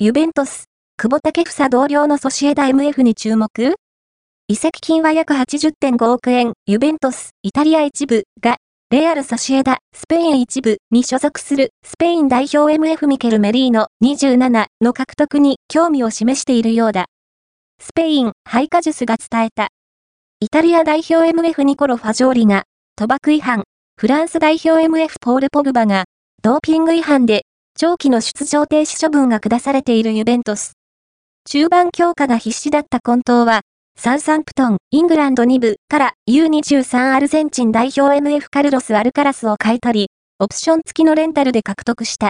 ユベントス、久保建英同僚のソシエダ MF に注目移籍金は約80.5億円、ユベントス、イタリア一部が、レアル・ソシエダ、スペイン一部に所属するスペイン代表 MF ミケル・メリーノ27の獲得に興味を示しているようだ。スペイン、ハイカジュスが伝えた。イタリア代表 MF ニコロ・ファジョーリが、賭博違反、フランス代表 MF ポール・ポグバが、ドーピング違反で、長期の出場停止処分が下されているユベントス。中盤強化が必死だった混沌は、サウサンプトン、イングランド2部から U23 アルゼンチン代表 MF カルロス・アルカラスを買い取り、オプション付きのレンタルで獲得した。